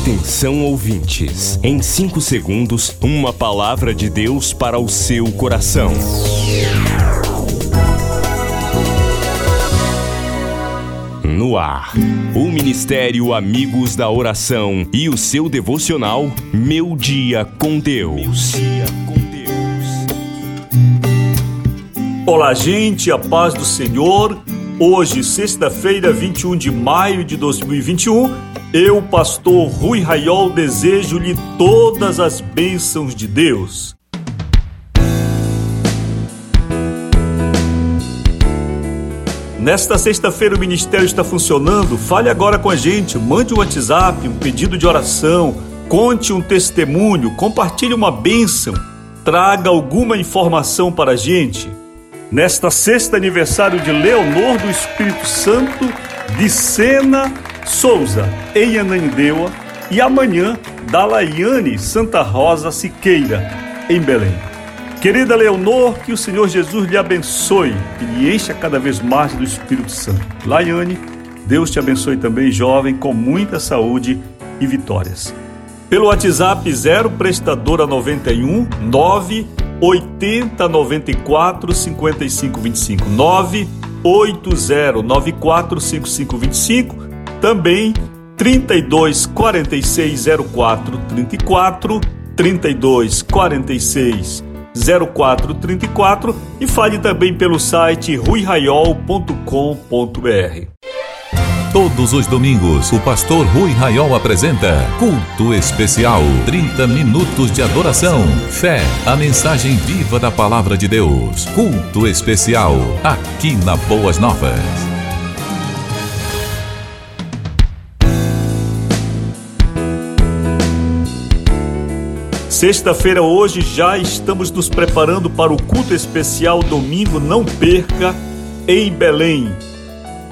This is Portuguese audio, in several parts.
Atenção ouvintes, em 5 segundos, uma palavra de Deus para o seu coração. No ar, o Ministério Amigos da Oração e o seu devocional Meu Dia com Deus. Olá, gente, a paz do Senhor. Hoje, sexta-feira, 21 de maio de 2021, eu, pastor Rui Raiol, desejo-lhe todas as bênçãos de Deus. Nesta sexta-feira o ministério está funcionando. Fale agora com a gente, mande um WhatsApp, um pedido de oração, conte um testemunho, compartilhe uma bênção, traga alguma informação para a gente. Nesta sexta aniversário de Leonor do Espírito Santo, de Sena Souza, em Ananindeua, e amanhã da Laiane Santa Rosa Siqueira, em Belém. Querida Leonor, que o Senhor Jesus lhe abençoe e lhe encha cada vez mais do Espírito Santo. Laiane, Deus te abençoe também, jovem, com muita saúde e vitórias. Pelo WhatsApp 0 prestadora 91 9 80 94 55 25 9 80 94 55 25 também 32 46 04 34 32 46 0434 e fale também pelo site ruiraiol.com.br. Todos os domingos, o pastor Rui Raiol apresenta Culto Especial. 30 minutos de adoração, fé, a mensagem viva da palavra de Deus. Culto Especial, aqui na Boas Novas. Sexta-feira hoje já estamos nos preparando para o culto especial domingo, não perca, em Belém.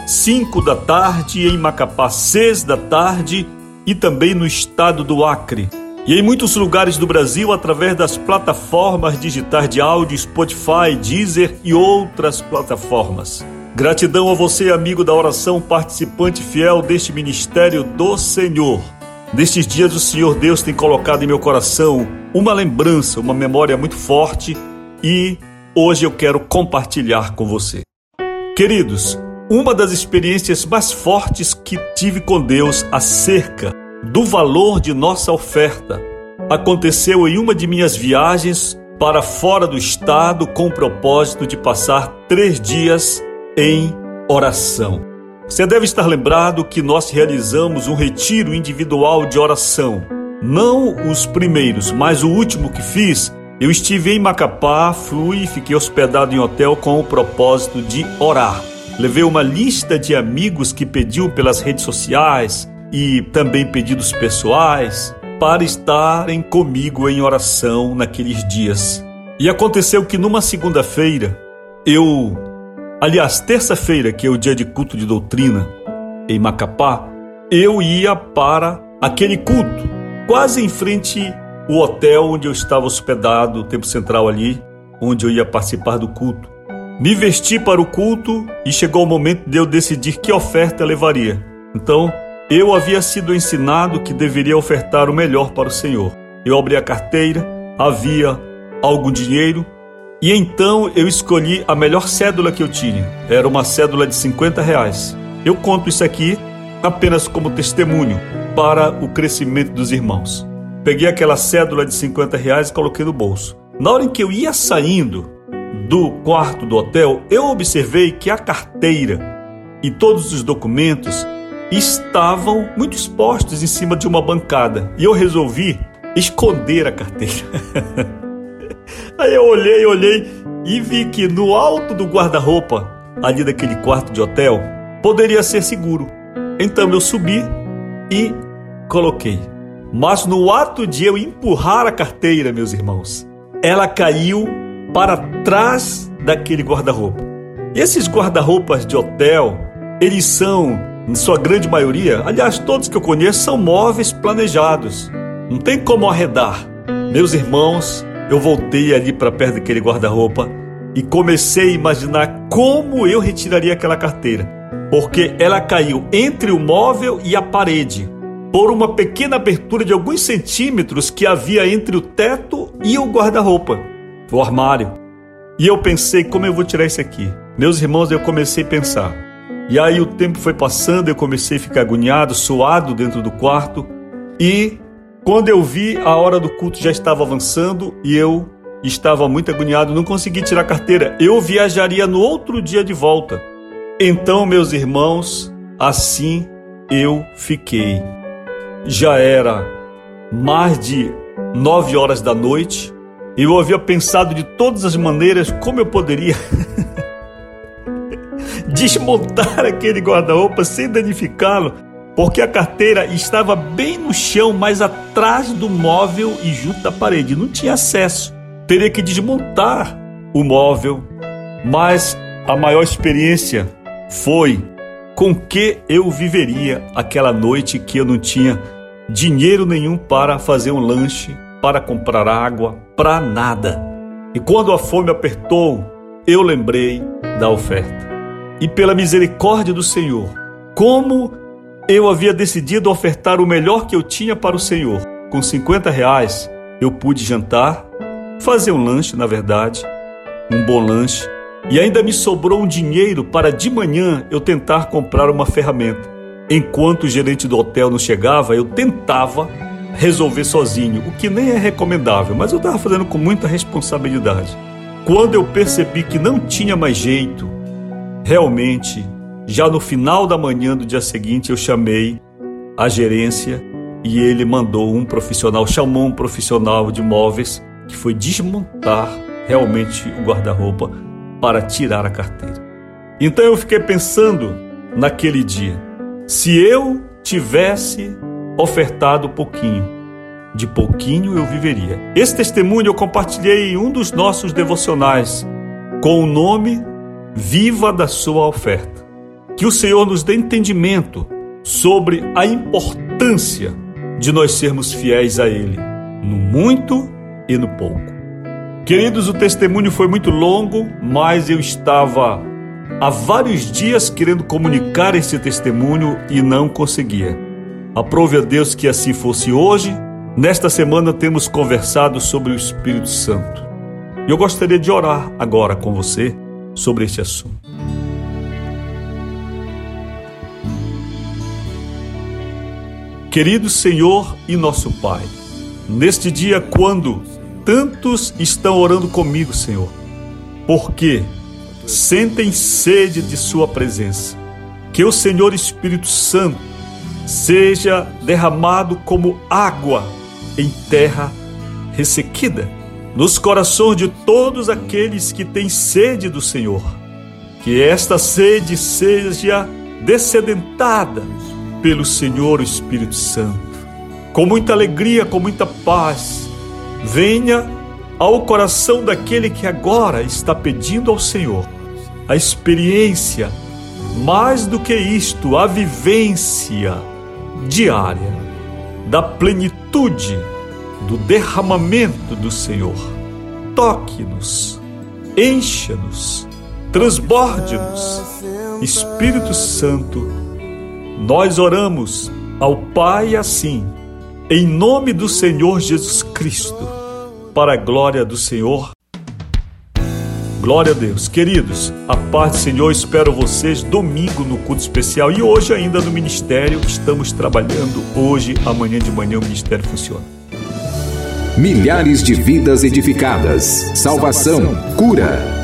5 da tarde em Macapá, 6 da tarde e também no estado do Acre. E em muitos lugares do Brasil através das plataformas digitais de áudio Spotify, Deezer e outras plataformas. Gratidão a você, amigo da oração, participante fiel deste ministério do Senhor. Nestes dias, o Senhor Deus tem colocado em meu coração uma lembrança, uma memória muito forte e hoje eu quero compartilhar com você. Queridos, uma das experiências mais fortes que tive com Deus acerca do valor de nossa oferta aconteceu em uma de minhas viagens para fora do estado com o propósito de passar três dias em oração. Você deve estar lembrado que nós realizamos um retiro individual de oração. Não os primeiros, mas o último que fiz, eu estive em Macapá, fui e fiquei hospedado em hotel com o propósito de orar. Levei uma lista de amigos que pediam pelas redes sociais e também pedidos pessoais para estarem comigo em oração naqueles dias. E aconteceu que numa segunda-feira eu Aliás, terça-feira, que é o dia de culto de doutrina em Macapá, eu ia para aquele culto, quase em frente ao hotel onde eu estava hospedado, o tempo central ali, onde eu ia participar do culto. Me vesti para o culto e chegou o momento de eu decidir que oferta levaria. Então, eu havia sido ensinado que deveria ofertar o melhor para o Senhor. Eu abri a carteira, havia algum dinheiro e então eu escolhi a melhor cédula que eu tinha. Era uma cédula de 50 reais. Eu conto isso aqui apenas como testemunho para o crescimento dos irmãos. Peguei aquela cédula de 50 reais e coloquei no bolso. Na hora em que eu ia saindo do quarto do hotel, eu observei que a carteira e todos os documentos estavam muito expostos em cima de uma bancada. E eu resolvi esconder a carteira. Aí eu olhei, olhei e vi que no alto do guarda-roupa, ali daquele quarto de hotel, poderia ser seguro. Então eu subi e coloquei. Mas no ato de eu empurrar a carteira, meus irmãos, ela caiu para trás daquele guarda-roupa. Esses guarda-roupas de hotel, eles são, em sua grande maioria, aliás, todos que eu conheço, são móveis planejados. Não tem como arredar. Meus irmãos, eu voltei ali para perto daquele guarda-roupa e comecei a imaginar como eu retiraria aquela carteira, porque ela caiu entre o móvel e a parede. por uma pequena abertura de alguns centímetros que havia entre o teto e o guarda-roupa, o armário. E eu pensei, como eu vou tirar isso aqui? Meus irmãos, eu comecei a pensar. E aí o tempo foi passando, eu comecei a ficar agoniado, suado dentro do quarto. E quando eu vi, a hora do culto já estava avançando e eu estava muito agoniado, não consegui tirar a carteira. Eu viajaria no outro dia de volta. Então, meus irmãos, assim eu fiquei. Já era mais de nove horas da noite. Eu havia pensado de todas as maneiras como eu poderia desmontar aquele guarda-roupa sem danificá-lo, porque a carteira estava bem no chão, mas atrás do móvel e junto da parede. Não tinha acesso. Teria que desmontar o móvel. Mas a maior experiência foi com que eu viveria aquela noite que eu não tinha dinheiro nenhum para fazer um lanche, para comprar água, para nada. E quando a fome apertou, eu lembrei da oferta. E pela misericórdia do Senhor, como eu havia decidido ofertar o melhor que eu tinha para o Senhor, com 50 reais, eu pude jantar, fazer um lanche, na verdade, um bom lanche, e ainda me sobrou um dinheiro para de manhã eu tentar comprar uma ferramenta. Enquanto o gerente do hotel não chegava, eu tentava resolver sozinho, o que nem é recomendável, mas eu estava fazendo com muita responsabilidade. Quando eu percebi que não tinha mais jeito, realmente, já no final da manhã do dia seguinte, eu chamei a gerência e ele mandou um profissional, chamou um profissional de móveis que foi desmontar realmente o guarda-roupa para tirar a carteira. Então eu fiquei pensando naquele dia, se eu tivesse ofertado pouquinho, de pouquinho eu viveria. Esse testemunho eu compartilhei em um dos nossos devocionais com o nome Viva da sua oferta. Que o Senhor nos dê entendimento sobre a importância de nós sermos fiéis a Ele, no muito e no pouco. Queridos, o testemunho foi muito longo, mas eu estava há vários dias querendo comunicar esse testemunho e não conseguia. Aprove a Deus que assim fosse hoje. Nesta semana temos conversado sobre o Espírito Santo. E eu gostaria de orar agora com você sobre este assunto. Querido Senhor e nosso Pai, neste dia quando tantos estão orando comigo, Senhor, porque sentem sede de Sua presença. Que o Senhor Espírito Santo seja derramado como água em terra ressequida, nos corações de todos aqueles que têm sede do Senhor. Que esta sede seja descedentada pelo Senhor Espírito Santo. Com muita alegria, com muita paz, venha ao coração daquele que agora está pedindo ao Senhor a experiência, mais do que isto, a vivência diária da plenitude do derramamento do Senhor. Toque-nos, encha-nos, transborde-nos. Espírito Santo, nós oramos ao Pai assim em nome do Senhor Jesus Cristo, para a glória do Senhor. Glória a Deus. Queridos, a paz do Senhor, espero vocês domingo no culto especial e hoje ainda no ministério. Estamos trabalhando hoje, amanhã de manhã o ministério funciona. Milhares de vidas edificadas, salvação, cura.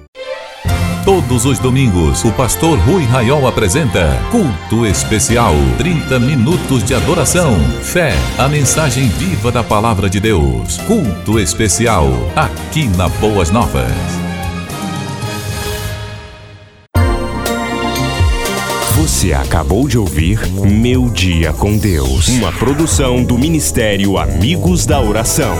Todos os domingos, o pastor Rui Raiol apresenta Culto Especial. 30 minutos de adoração, fé, a mensagem viva da palavra de Deus. Culto Especial, aqui na Boas Novas. Você acabou de ouvir Meu Dia com Deus, uma produção do Ministério Amigos da Oração.